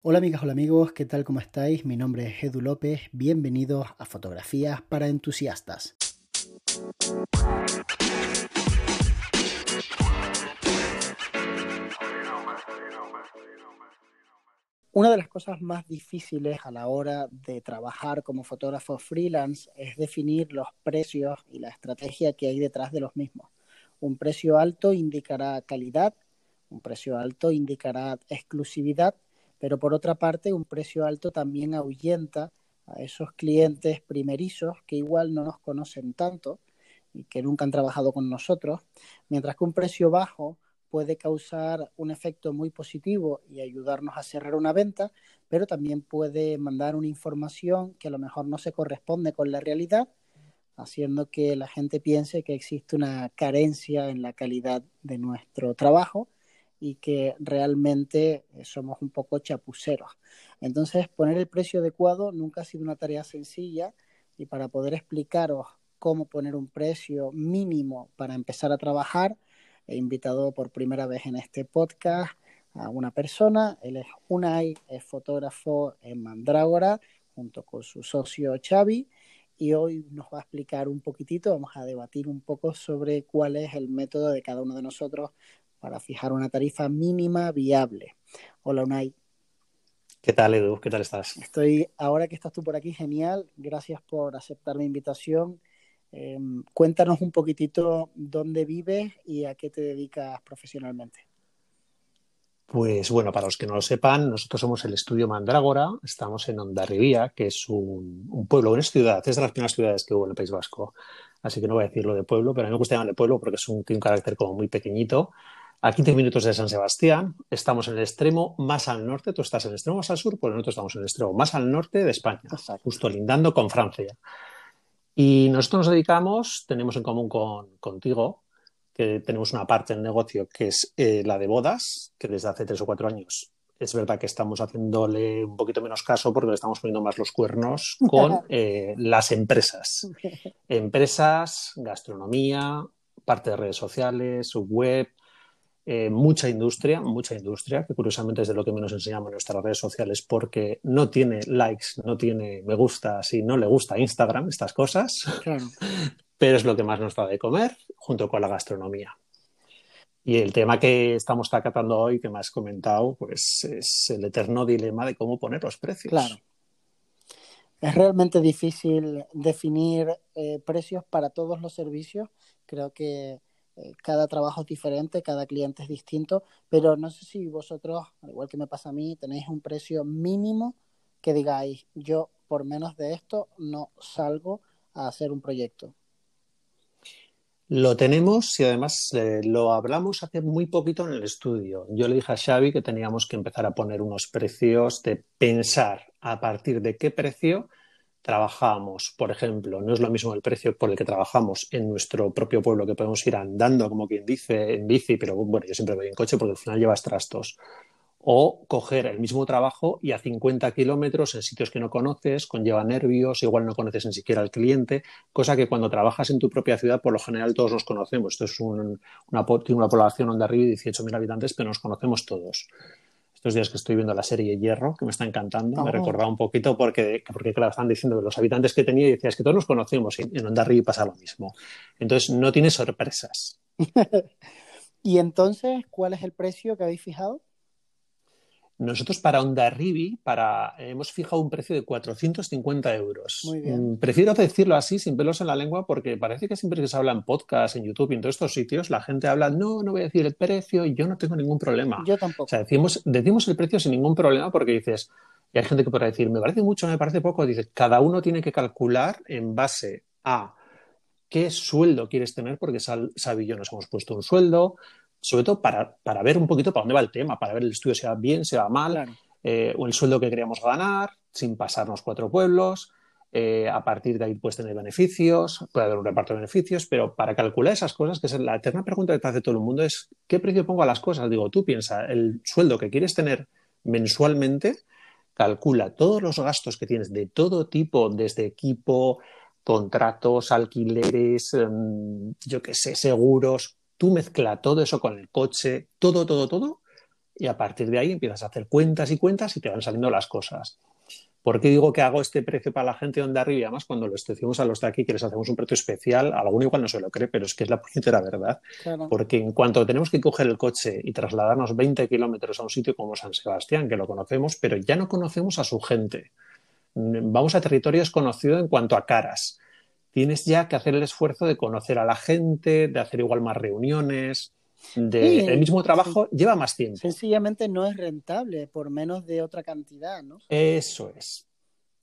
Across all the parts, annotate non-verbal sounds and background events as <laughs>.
Hola amigas, hola amigos, ¿qué tal? ¿Cómo estáis? Mi nombre es Edu López, bienvenidos a Fotografías para Entusiastas. Una de las cosas más difíciles a la hora de trabajar como fotógrafo freelance es definir los precios y la estrategia que hay detrás de los mismos. Un precio alto indicará calidad, un precio alto indicará exclusividad, pero por otra parte un precio alto también ahuyenta a esos clientes primerizos que igual no nos conocen tanto y que nunca han trabajado con nosotros, mientras que un precio bajo puede causar un efecto muy positivo y ayudarnos a cerrar una venta, pero también puede mandar una información que a lo mejor no se corresponde con la realidad, haciendo que la gente piense que existe una carencia en la calidad de nuestro trabajo y que realmente eh, somos un poco chapuceros. Entonces, poner el precio adecuado nunca ha sido una tarea sencilla y para poder explicaros cómo poner un precio mínimo para empezar a trabajar, he invitado por primera vez en este podcast a una persona. Él es Unai, es fotógrafo en Mandrágora, junto con su socio Xavi. Y hoy nos va a explicar un poquitito, vamos a debatir un poco sobre cuál es el método de cada uno de nosotros para fijar una tarifa mínima viable. Hola Unai. ¿Qué tal, Edu? ¿Qué tal estás? Estoy, ahora que estás tú por aquí, genial. Gracias por aceptar mi invitación eh, cuéntanos un poquitito dónde vives y a qué te dedicas profesionalmente. Pues bueno, para los que no lo sepan, nosotros somos el estudio Mandrágora, estamos en Ondarribía, que es un, pueblo, una ciudad, es de las primeras ciudades que hubo en el País Vasco, así que no voy a decirlo de pueblo, pero a mí me gusta llamarle pueblo porque es un, tiene un carácter como muy pequeñito. A 15 minutos de San Sebastián, estamos en el extremo más al norte, tú estás en el extremo más al sur, pues nosotros estamos en el extremo más al norte de España, justo lindando con Francia. Y nosotros nos dedicamos, tenemos en común con, contigo, que tenemos una parte del negocio que es eh, la de bodas, que desde hace tres o cuatro años es verdad que estamos haciéndole un poquito menos caso porque le estamos poniendo más los cuernos con <laughs> eh, las empresas. Empresas, gastronomía, parte de redes sociales, web, eh, mucha industria, mucha industria, que curiosamente es de lo que menos enseñamos en nuestras redes sociales porque no tiene likes, no tiene me gusta, si no le gusta Instagram, estas cosas, <laughs> pero es lo que más nos da de comer junto con la gastronomía. Y el tema que estamos tratando hoy, que me has comentado, pues es el eterno dilema de cómo poner los precios. Claro. Es realmente difícil definir eh, precios para todos los servicios. Creo que cada trabajo es diferente, cada cliente es distinto, pero no sé si vosotros, al igual que me pasa a mí, tenéis un precio mínimo que digáis, yo por menos de esto no salgo a hacer un proyecto. Lo tenemos y además eh, lo hablamos hace muy poquito en el estudio. Yo le dije a Xavi que teníamos que empezar a poner unos precios de pensar a partir de qué precio trabajamos, por ejemplo, no es lo mismo el precio por el que trabajamos en nuestro propio pueblo, que podemos ir andando, como quien dice, en bici, pero bueno, yo siempre voy en coche porque al final llevas trastos. O coger el mismo trabajo y a 50 kilómetros en sitios que no conoces, conlleva nervios, igual no conoces ni siquiera al cliente, cosa que cuando trabajas en tu propia ciudad, por lo general todos nos conocemos. Esto es un, una, una población donde arriba de 18.000 habitantes, pero nos conocemos todos estos días que estoy viendo la serie Hierro, que me está encantando, me oh. recordaba un poquito porque, porque claro, están diciendo que los habitantes que tenía y decías que todos los conocemos y en Ondarribi pasa lo mismo. Entonces, no tiene sorpresas. <laughs> y entonces, ¿cuál es el precio que habéis fijado? Nosotros para Onda para, hemos fijado un precio de 450 euros. Muy bien. Mm, prefiero decirlo así, sin pelos en la lengua, porque parece que siempre que se habla en podcast, en YouTube y en todos estos sitios, la gente habla, no, no voy a decir el precio y yo no tengo ningún problema. Yo tampoco. O sea, decimos, decimos el precio sin ningún problema porque dices, y hay gente que podrá decir, me parece mucho, me parece poco. Dice, cada uno tiene que calcular en base a qué sueldo quieres tener, porque Sabi y yo nos hemos puesto un sueldo, sobre todo para, para, ver un poquito para dónde va el tema, para ver el estudio si va bien, si va mal, eh, o el sueldo que queríamos ganar, sin pasarnos cuatro pueblos. Eh, a partir de ahí puedes tener beneficios, puede haber un reparto de beneficios, pero para calcular esas cosas, que es la eterna pregunta que te hace todo el mundo, es ¿qué precio pongo a las cosas? Digo, tú piensa, el sueldo que quieres tener mensualmente, calcula todos los gastos que tienes de todo tipo, desde equipo, contratos, alquileres, em, yo qué sé, seguros, Tú mezcla todo eso con el coche, todo, todo, todo, y a partir de ahí empiezas a hacer cuentas y cuentas y te van saliendo las cosas. ¿Por qué digo que hago este precio para la gente donde arriba? Y además, cuando lo decimos a los de aquí que les hacemos un precio especial, alguno igual no se lo cree, pero es que es la puñetera verdad. Porque en cuanto tenemos que coger el coche y trasladarnos 20 kilómetros a un sitio como San Sebastián, que lo conocemos, pero ya no conocemos a su gente. Vamos a territorio desconocido en cuanto a caras. Tienes ya que hacer el esfuerzo de conocer a la gente, de hacer igual más reuniones, de, el mismo trabajo lleva más tiempo. Sencillamente no es rentable por menos de otra cantidad, ¿no? Eso es.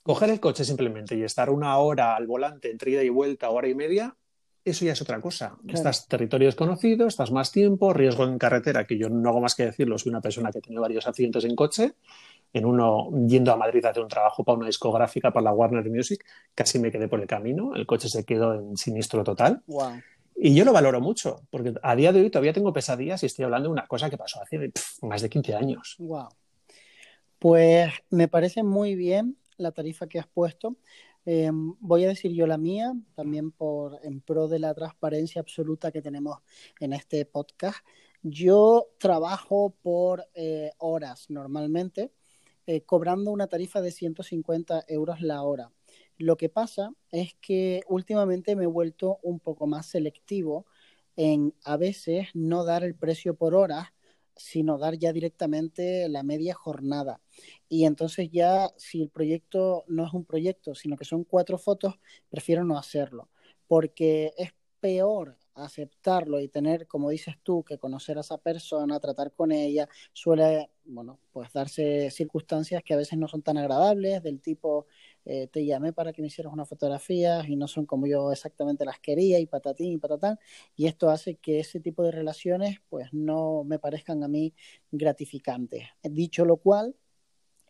Coger el coche simplemente y estar una hora al volante entre ida y vuelta, hora y media, eso ya es otra cosa. Estás territorio desconocido, estás más tiempo, riesgo en carretera, que yo no hago más que decirlo, soy una persona que tiene varios accidentes en coche. En uno, yendo a Madrid a hacer un trabajo para una discográfica, para la Warner Music, casi me quedé por el camino, el coche se quedó en sinistro total. Wow. Y yo lo valoro mucho, porque a día de hoy todavía tengo pesadillas y estoy hablando de una cosa que pasó hace más de 15 años. Wow. Pues me parece muy bien la tarifa que has puesto. Eh, voy a decir yo la mía, también por en pro de la transparencia absoluta que tenemos en este podcast. Yo trabajo por eh, horas normalmente, eh, cobrando una tarifa de 150 euros la hora. Lo que pasa es que últimamente me he vuelto un poco más selectivo en a veces no dar el precio por hora, sino dar ya directamente la media jornada. Y entonces ya si el proyecto no es un proyecto, sino que son cuatro fotos, prefiero no hacerlo, porque es peor aceptarlo y tener, como dices tú, que conocer a esa persona, tratar con ella, suele, bueno, pues darse circunstancias que a veces no son tan agradables, del tipo, eh, te llamé para que me hicieras unas fotografías y no son como yo exactamente las quería y patatín y patatán, y esto hace que ese tipo de relaciones pues no me parezcan a mí gratificantes. Dicho lo cual,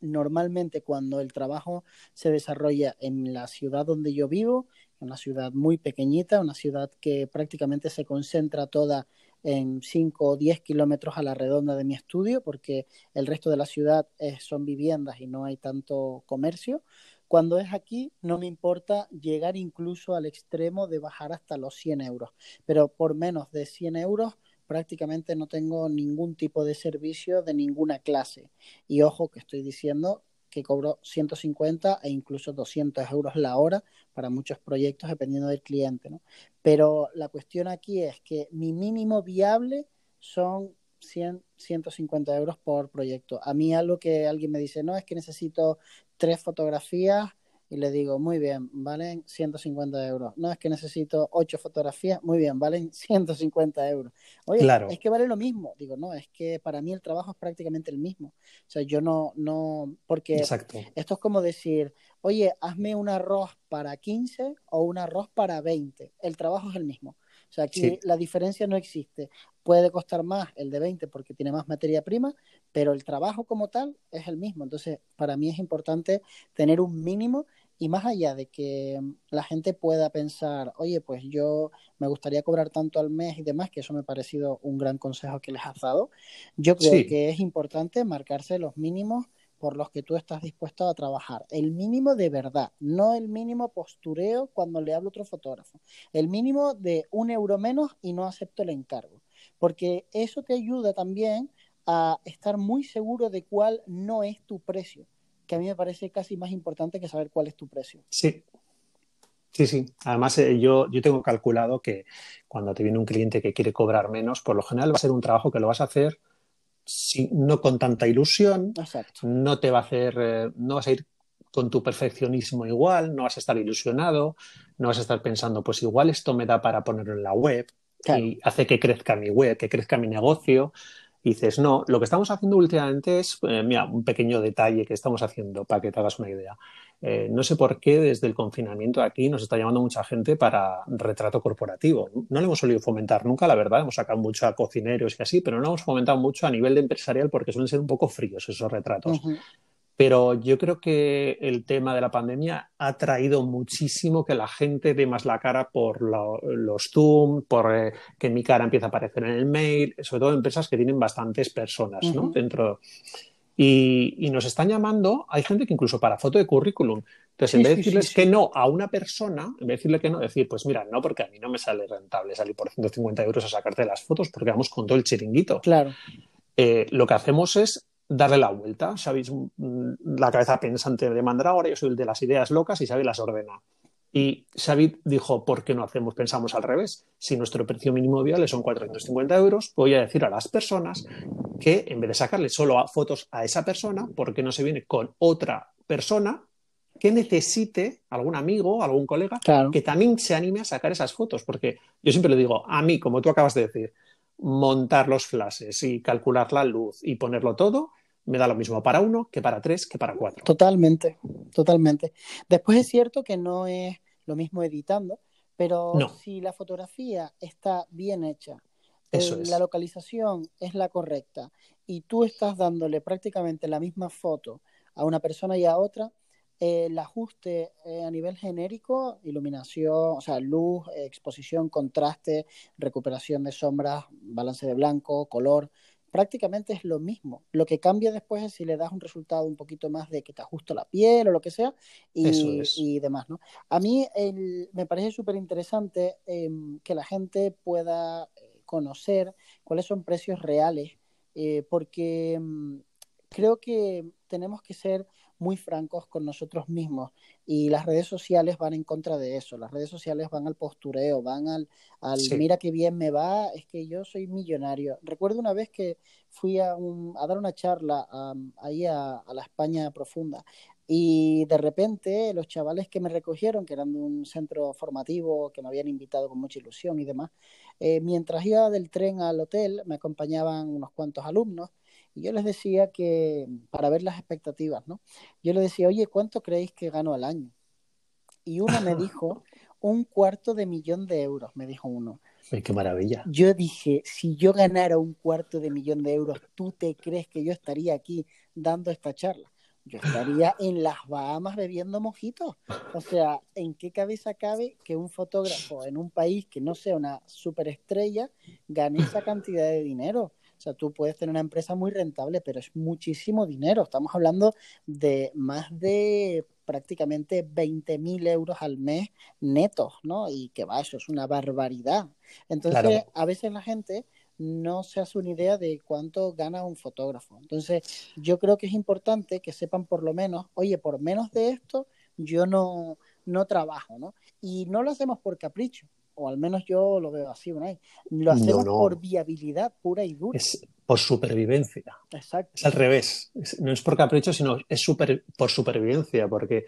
normalmente cuando el trabajo se desarrolla en la ciudad donde yo vivo, una ciudad muy pequeñita, una ciudad que prácticamente se concentra toda en 5 o 10 kilómetros a la redonda de mi estudio, porque el resto de la ciudad son viviendas y no hay tanto comercio. Cuando es aquí, no me importa llegar incluso al extremo de bajar hasta los 100 euros, pero por menos de 100 euros prácticamente no tengo ningún tipo de servicio de ninguna clase. Y ojo que estoy diciendo que cobro 150 e incluso 200 euros la hora para muchos proyectos dependiendo del cliente. ¿no? Pero la cuestión aquí es que mi mínimo viable son 100, 150 euros por proyecto. A mí algo que alguien me dice, no, es que necesito tres fotografías y le digo, muy bien, valen 150 euros. No, es que necesito ocho fotografías, muy bien, valen 150 euros. Oye, es que vale lo mismo. Digo, no, es que para mí el trabajo es prácticamente el mismo. O sea, yo no, no, porque esto es como decir, oye, hazme un arroz para 15 o un arroz para 20. El trabajo es el mismo. O sea, aquí la diferencia no existe. Puede costar más el de 20 porque tiene más materia prima, pero el trabajo como tal es el mismo. Entonces, para mí es importante tener un mínimo y más allá de que la gente pueda pensar, oye, pues yo me gustaría cobrar tanto al mes y demás, que eso me ha parecido un gran consejo que les has dado, yo creo que es importante marcarse los mínimos por los que tú estás dispuesto a trabajar. El mínimo de verdad, no el mínimo postureo cuando le hablo a otro fotógrafo. El mínimo de un euro menos y no acepto el encargo. Porque eso te ayuda también a estar muy seguro de cuál no es tu precio, que a mí me parece casi más importante que saber cuál es tu precio. Sí. Sí, sí. Además, eh, yo, yo tengo calculado que cuando te viene un cliente que quiere cobrar menos, por lo general va a ser un trabajo que lo vas a hacer no con tanta ilusión, no te va a hacer, eh, no vas a ir con tu perfeccionismo igual, no vas a estar ilusionado, no vas a estar pensando, pues igual esto me da para ponerlo en la web y hace que crezca mi web, que crezca mi negocio. Y dices, no, lo que estamos haciendo últimamente es, eh, mira, un pequeño detalle que estamos haciendo para que te hagas una idea. Eh, no sé por qué desde el confinamiento aquí nos está llamando mucha gente para retrato corporativo. No lo hemos solido fomentar nunca, la verdad. Hemos sacado mucho a cocineros y así, pero no lo hemos fomentado mucho a nivel de empresarial porque suelen ser un poco fríos esos retratos. Pero yo creo que el tema de la pandemia ha traído muchísimo que la gente dé más la cara por los Zoom, por eh, que mi cara empieza a aparecer en el mail, sobre todo empresas que tienen bastantes personas ¿no? dentro. Y, nos están llamando, hay gente que incluso para foto de currículum. Entonces, en vez de decirles que no a una persona, en vez de decirle que no, decir, pues mira, no, porque a mí no me sale rentable salir por 150 euros a sacarte las fotos porque vamos con todo el chiringuito. Claro. eh, lo que hacemos es darle la vuelta. Sabéis, mm, la cabeza pensante de Mandrágora, yo soy el de las ideas locas y Xavi las ordena. Y Xavi dijo, ¿por qué no hacemos, pensamos al revés? Si nuestro precio mínimo viable son 450 euros, voy a decir a las personas que en vez de sacarle solo fotos a esa persona, ¿por qué no se viene con otra persona que necesite algún amigo, algún colega, que también se anime a sacar esas fotos? Porque yo siempre le digo, a mí, como tú acabas de decir, montar los flashes y calcular la luz y ponerlo todo, me da lo mismo para uno que para tres que para cuatro. Totalmente, totalmente. Después es cierto que no es lo mismo editando, pero si la fotografía está bien hecha, eh, la localización es la correcta y tú estás dándole prácticamente la misma foto a una persona y a otra, el ajuste eh, a nivel genérico, iluminación, o sea, luz, exposición, contraste, recuperación de sombras, balance de blanco, color, prácticamente es lo mismo. Lo que cambia después es si le das un resultado un poquito más de que te ajusta la piel o lo que sea y, demás, ¿no? A mí me parece súper interesante em, que la gente pueda eh, conocer cuáles son precios reales, eh, porque em, creo que tenemos que ser muy francos con nosotros mismos. Y las redes sociales van en contra de eso, las redes sociales van al postureo, van al, al mira qué bien me va, es que yo soy millonario. Recuerdo una vez que fui a, a dar una charla ahí a, la España profunda y de repente los chavales que me recogieron, que eran de un centro formativo, que me habían invitado con mucha ilusión y demás, eh, mientras iba del tren al hotel me acompañaban unos cuantos alumnos y yo les decía que, para ver las expectativas, ¿no? Yo les decía, oye, ¿cuánto creéis que gano al año? Y uno me <laughs> dijo, un cuarto de millón de euros, me dijo uno. qué maravilla. Yo dije, si yo ganara un cuarto de millón de euros, ¿tú te crees que yo estaría aquí dando esta charla? Yo estaría <laughs> en las Bahamas bebiendo mojitos. O sea, ¿en qué cabeza cabe que un fotógrafo en un país que no sea una superestrella gane esa cantidad de dinero? O sea, tú puedes tener una empresa muy rentable, pero es muchísimo dinero. Estamos hablando de más de prácticamente 20 mil euros al mes netos, ¿no? Y que va, eso es una barbaridad. Entonces, a veces la gente no se hace una idea de cuánto gana un fotógrafo. Entonces, yo creo que es importante que sepan por lo menos, oye, por menos de esto, yo no, no trabajo, ¿no? Y no lo hacemos por capricho o al menos yo lo veo así, ¿no? Lo hacemos por viabilidad pura y dura. Es por supervivencia. Exacto. Es al revés. no es por capricho, sino es super, por supervivencia, porque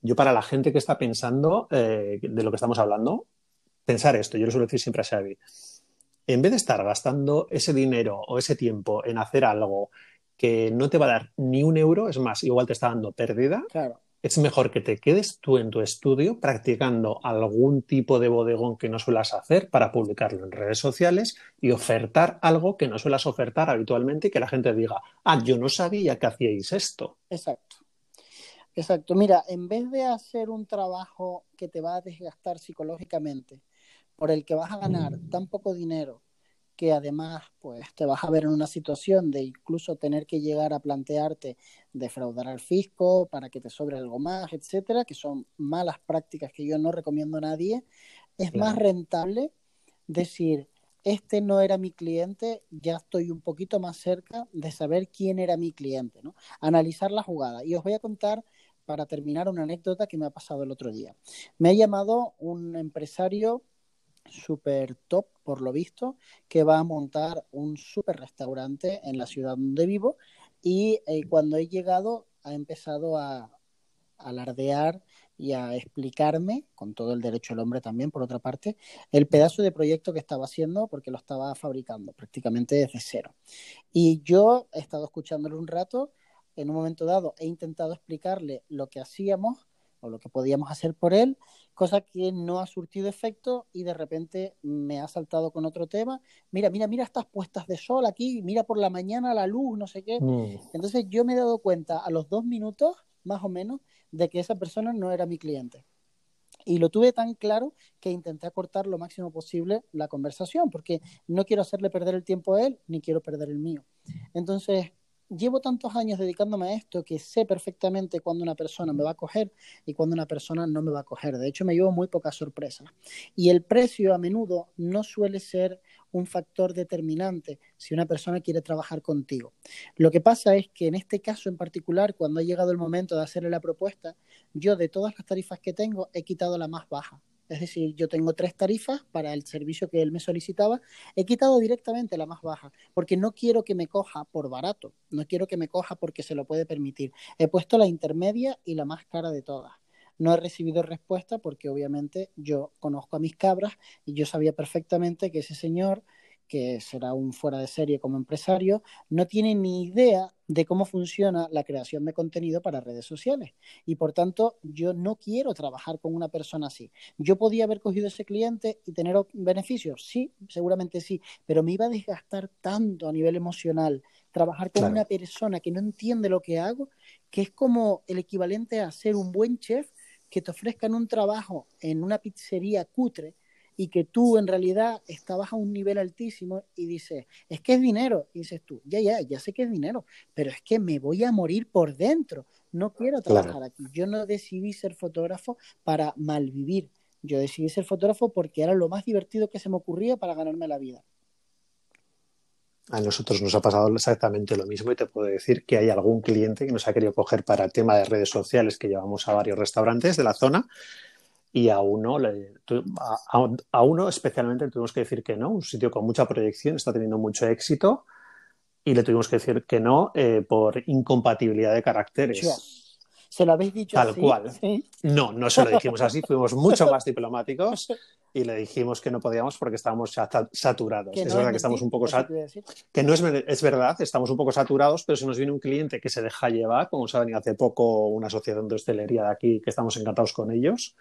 yo para la gente que está pensando eh, de lo que estamos hablando, pensar esto, yo lo suelo decir siempre a Xavi, en vez de estar gastando ese dinero o ese tiempo en hacer algo que no te va a dar ni un euro, es más, igual te está dando pérdida, claro es mejor que te quedes tú en tu estudio practicando algún tipo de bodegón que no suelas hacer para publicarlo en redes sociales y ofertar algo que no suelas ofertar habitualmente y que la gente diga, ah, yo no sabía que hacíais esto. Exacto. Exacto. Mira, en vez de hacer un trabajo que te va a desgastar psicológicamente, por el que vas a ganar tan poco dinero que además pues te vas a ver en una situación de incluso tener que llegar a plantearte defraudar al fisco para que te sobre algo más, etcétera, que son malas prácticas que yo no recomiendo a nadie, es más rentable decir, este no era mi cliente, ya estoy un poquito más cerca de saber quién era mi cliente, ¿no? Analizar la jugada. Y os voy a contar para terminar una anécdota que me ha pasado el otro día. Me ha llamado un empresario super top, por lo visto, que va a montar un super restaurante en la ciudad donde vivo. Y eh, cuando he llegado ha empezado a, alardear y a explicarme, con todo el derecho del hombre también, por otra parte, el pedazo de proyecto que estaba haciendo porque lo estaba fabricando prácticamente desde cero. Y yo he estado escuchándolo un rato, en un momento dado he intentado explicarle lo que hacíamos o lo que podíamos hacer por él, cosa que no ha surtido efecto y de repente me ha saltado con otro tema. Mira, mira, mira estas puestas de sol aquí, mira por la mañana la luz, no sé qué. Mm. Entonces yo me he dado cuenta a los dos minutos, más o menos, de que esa persona no era mi cliente. Y lo tuve tan claro que intenté acortar lo máximo posible la conversación, porque no quiero hacerle perder el tiempo a él, ni quiero perder el mío. Entonces, llevo tantos años dedicándome a esto que sé perfectamente cuándo una persona me va a coger y cuándo una persona no me va a coger. De hecho, me llevo muy pocas sorpresas. Y el precio a menudo no suele ser un factor determinante si una persona quiere trabajar contigo. Lo que pasa es que en este caso en particular, cuando ha llegado el momento de hacerle la propuesta, yo de todas las tarifas que tengo he quitado la más baja. Es decir, yo tengo tres tarifas para el servicio que él me solicitaba. He quitado directamente la más baja, porque no quiero que me coja por barato, no quiero que me coja porque se lo puede permitir. He puesto la intermedia y la más cara de todas. No he recibido respuesta porque obviamente yo conozco a mis cabras y yo sabía perfectamente que ese señor que será un fuera de serie como empresario, no tiene ni idea de cómo funciona la creación de contenido para redes sociales. Y por tanto, yo no quiero trabajar con una persona así. Yo podía haber cogido ese cliente y tener beneficios, sí, seguramente sí, pero me iba a desgastar tanto a nivel emocional trabajar con una persona que no entiende lo que hago, que es como el equivalente a ser un buen chef que te ofrezcan un trabajo en una pizzería cutre y que tú en realidad estabas a un nivel altísimo y dices, es que es dinero. Y dices tú, ya, ya, ya sé que es dinero, pero es que me voy a morir por dentro. No quiero trabajar aquí. Yo no decidí ser fotógrafo para malvivir. Yo decidí ser fotógrafo porque era lo más divertido que se me ocurría para ganarme la vida. A nosotros nos ha pasado exactamente lo mismo y te puedo decir que hay algún cliente que nos ha querido coger para el tema de redes sociales que llevamos a varios restaurantes de la zona y a uno, a, uno especialmente tuvimos que decir que no, un sitio con mucha proyección, está teniendo mucho éxito y le tuvimos que decir que no eh, por incompatibilidad de caracteres. ¿Se lo habéis dicho Tal cual. No, no se lo dijimos así, fuimos mucho más <laughs> diplomáticos y le dijimos que no podíamos porque estábamos saturados. es verdad que estamos un poco que no es, es, verdad, estamos un poco saturados, pero si nos viene un cliente que se deja llevar, como saben, hace poco una asociación de hostelería de aquí que estamos encantados con ellos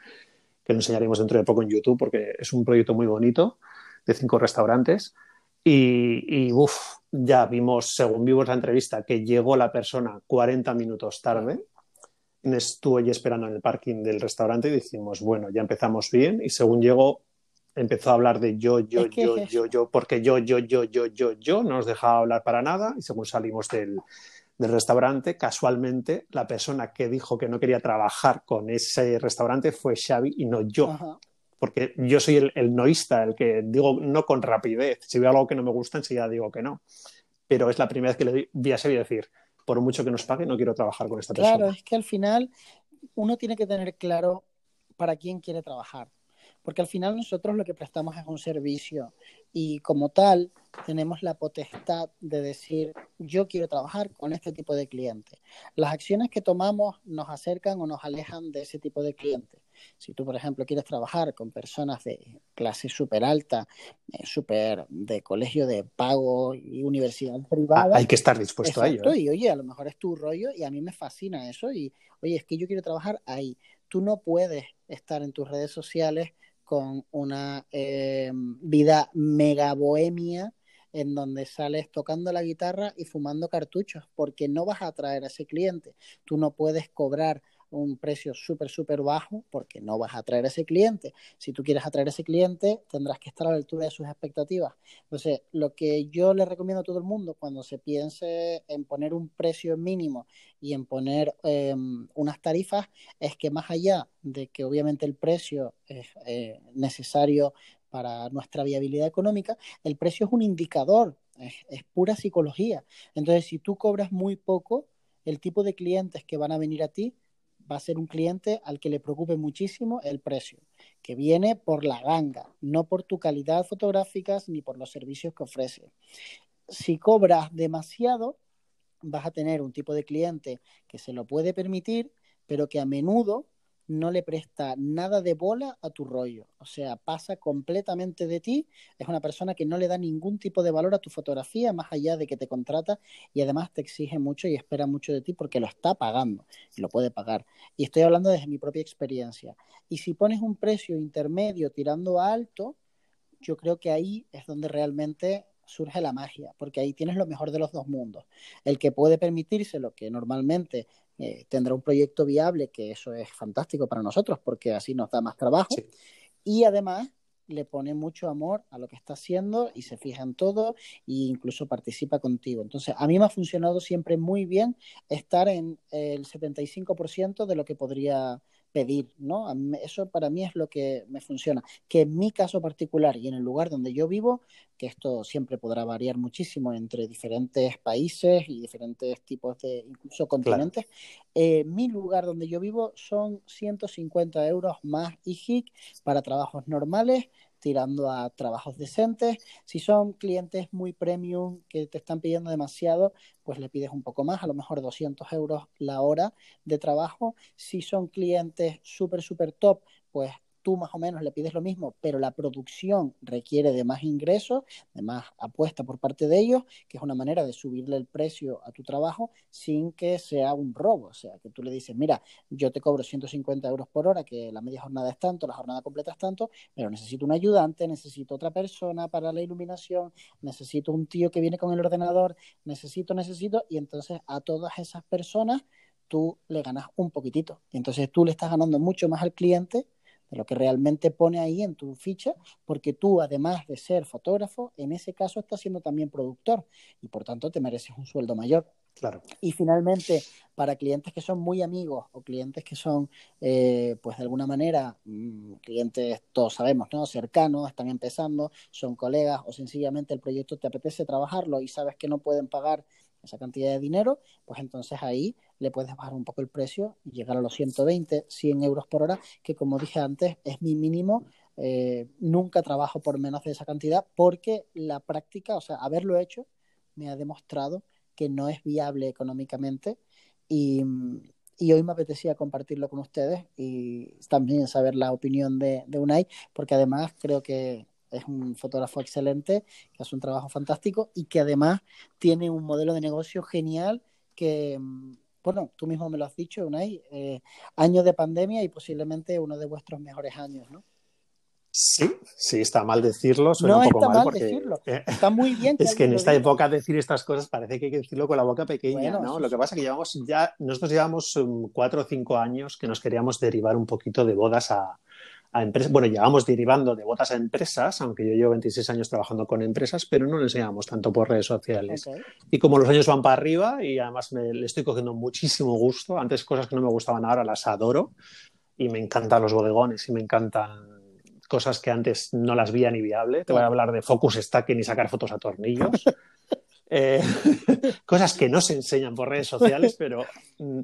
que lo enseñaremos dentro de poco en YouTube porque es un proyecto muy bonito de cinco restaurantes. Y, ya vimos, según vimos la entrevista, que llegó la persona 40 minutos tarde. Estuvo allí esperando en el parking del restaurante y dijimos, bueno, ya empezamos bien. Y según llegó, empezó a hablar de yo, yo, yo, yo, yo, porque yo, yo, yo, yo, yo, yo, no nos dejaba hablar para nada. Y según salimos del, del restaurante, casualmente la persona que dijo que no quería trabajar con ese restaurante fue Xavi y no yo. Porque yo soy el, noista, el que digo no con rapidez. Si veo algo que no me gusta, enseguida digo que no. Pero es la primera vez que le vi a Xavi decir, por mucho que nos pague, no quiero trabajar con esta persona. Claro, es que al final uno tiene que tener claro para quién quiere trabajar. Porque al final nosotros lo que prestamos es un servicio y como tal tenemos la potestad de decir yo quiero trabajar con este tipo de cliente. Las acciones que tomamos nos acercan o nos alejan de ese tipo de cliente. Si tú, por ejemplo, quieres trabajar con personas de clase súper alta, eh, súper de colegio de pago y universidad privada. hay que estar dispuesto a ello. ¿eh? Y oye, a lo mejor es tu rollo y a mí me fascina eso. Y oye, es que yo quiero trabajar ahí. Tú no puedes estar en tus redes sociales con una eh, vida mega bohemia en donde sales tocando la guitarra y fumando cartuchos, porque no vas a atraer a ese cliente. Tú no puedes cobrar un precio súper, súper bajo porque no vas a atraer a ese cliente. Si tú quieres atraer a ese cliente, tendrás que estar a la altura de sus expectativas. Entonces, lo que yo le recomiendo a todo el mundo cuando se piense en poner un precio mínimo y en poner em, unas tarifas es que más allá de que obviamente el precio es eh, necesario para nuestra viabilidad económica, el precio es un indicador, es pura psicología. Entonces, si tú cobras muy poco, el tipo de clientes que van a venir a ti va a ser un cliente al que le preocupe muchísimo el precio, que viene por la ganga, no por tu calidad fotográfica ni por los servicios que ofrece. Si cobras demasiado, vas a tener un tipo de cliente que se lo puede permitir, pero que a menudo no le presta nada de bola a tu rollo. O sea, pasa completamente de ti. Es una persona que no le da ningún tipo de valor a tu fotografía, más allá de que te contrata y además te exige mucho y espera mucho de ti porque lo está pagando y lo puede pagar. Y estoy hablando desde mi propia experiencia. Y si pones un precio intermedio tirando alto, yo creo que ahí es donde realmente surge la magia, porque ahí tienes lo mejor de los dos mundos. El que puede permitirse lo que normalmente eh, tendrá un proyecto viable, que eso es fantástico para nosotros porque así nos da más trabajo. Y además le pone mucho amor a lo que está haciendo y se fija en todo e incluso participa contigo. Entonces, a mí me ha funcionado siempre muy bien estar en el 75% de lo que podría pedir, ¿no? eso para mí es lo que me funciona. Que en mi caso particular y en el lugar donde yo vivo, que esto siempre podrá variar muchísimo entre diferentes países y diferentes tipos de, incluso continentes, eh, mi lugar donde yo vivo son 150 euros más IGIC para trabajos normales tirando a trabajos decentes. Si son clientes muy premium que te están pidiendo demasiado, pues le pides un poco más, a lo mejor 200 euros la hora de trabajo. Si son clientes súper, súper top, pues tú más o menos le pides lo mismo, pero la producción requiere de más ingresos, de más apuesta por parte de ellos, que es una manera de subirle el precio a tu trabajo sin que sea un robo. O sea, que tú le dices, mira, yo te cobro 150 euros por hora, que la media jornada es tanto, la jornada completa es tanto, pero necesito un ayudante, necesito otra persona para la iluminación, necesito un tío que viene con el ordenador, necesito, necesito, y entonces a todas esas personas tú le ganas un poquitito. Y entonces tú le estás ganando mucho más al cliente de lo que realmente pone ahí en tu ficha, porque tú, además de ser fotógrafo, en ese caso estás siendo también productor y por tanto te mereces un sueldo mayor. Claro. Y finalmente, para clientes que son muy amigos o clientes que son, eh, pues de alguna manera, mm, clientes, todos sabemos, ¿no? Cercanos, están empezando, son colegas o sencillamente el proyecto te apetece trabajarlo y sabes que no pueden pagar esa cantidad de dinero, pues entonces ahí le puedes bajar un poco el precio y llegar a los 120, 100 euros por hora, que como dije antes es mi mínimo. Eh, nunca trabajo por menos de esa cantidad porque la práctica, o sea, haberlo hecho, me ha demostrado que no es viable económicamente y, y hoy me apetecía compartirlo con ustedes y también saber la opinión de, de Unai, porque además creo que es un fotógrafo excelente, que hace un trabajo fantástico y que además tiene un modelo de negocio genial que, bueno, tú mismo me lo has dicho, Unai, eh, años de pandemia y posiblemente uno de vuestros mejores años, ¿no? Sí, sí, está mal decirlo, suena no un poco está mal, porque decirlo. está muy bien. <laughs> es que en esta época decir estas cosas parece que hay que decirlo con la boca pequeña, ¿no? Lo que pasa es que llevamos ya, nosotros llevamos um, cuatro o cinco años que nos queríamos derivar un poquito de bodas a, empresas. Bueno, llevamos derivando de botas a empresas, aunque yo llevo 26 años trabajando con empresas, pero no le enseñamos tanto por redes sociales. Y como los años van para arriba, y además me, le estoy cogiendo muchísimo gusto, antes cosas que no me gustaban ahora las adoro, y me encantan los bodegones y me encantan cosas que antes no las veía ni viable. Te voy a hablar de focus stacking y sacar fotos a tornillos. <laughs> Eh, <laughs> cosas que no se enseñan por redes sociales, pero mm,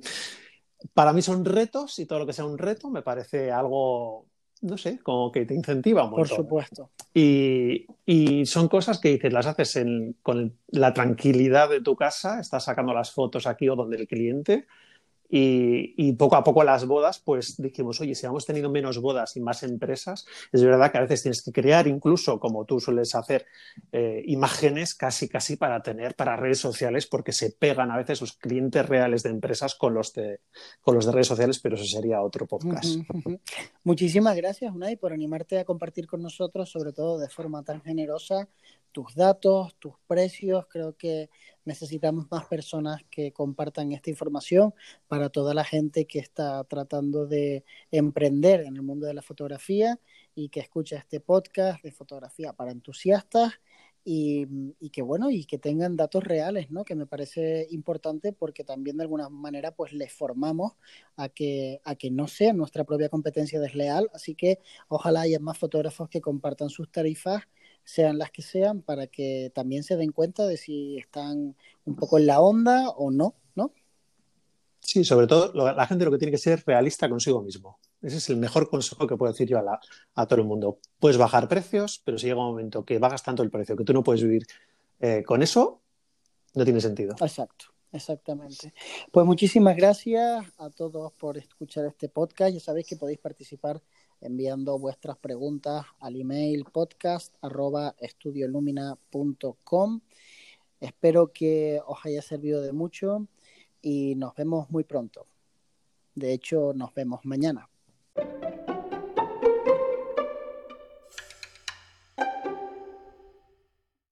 para mí son retos y todo lo que sea un reto me parece algo no sé, como que te incentiva un montón. Por supuesto. Y, y son cosas que dices, las haces con la tranquilidad de tu casa, estás sacando las fotos aquí o donde el cliente y, poco a poco las bodas, pues dijimos, oye, si hemos tenido menos bodas y más empresas, es verdad que a veces tienes que crear incluso, como tú sueles hacer, eh, imágenes casi, casi para tener para redes sociales, porque se pegan a veces los clientes reales de empresas con los de, con los de redes sociales, pero eso sería otro podcast. Muchísimas gracias, Unai, por animarte a compartir con nosotros, sobre todo de forma tan generosa, tus datos, tus precios. Creo que necesitamos más personas que compartan esta información para toda la gente que está tratando de emprender en el mundo de la fotografía y que escucha este podcast de fotografía para entusiastas. Y, que bueno y que tengan datos reales no que me parece importante porque también de alguna manera pues les formamos a que a que no sea nuestra propia competencia desleal así que ojalá haya más fotógrafos que compartan sus tarifas sean las que sean, para que también se den cuenta de si están un poco en la onda o no, ¿no? Sí, sobre todo la gente lo que tiene que ser realista consigo mismo. Ese es el mejor consejo que puedo decir yo a, a todo el mundo. Puedes bajar precios, pero si llega un momento que bajas tanto el precio que tú no puedes vivir eh, con eso, no tiene sentido. Exacto. Exactamente. Pues muchísimas gracias a todos por escuchar este podcast. Ya sabéis que podéis participar enviando vuestras preguntas al email podcast Espero que os haya servido de mucho y nos vemos muy pronto. De hecho, nos vemos mañana.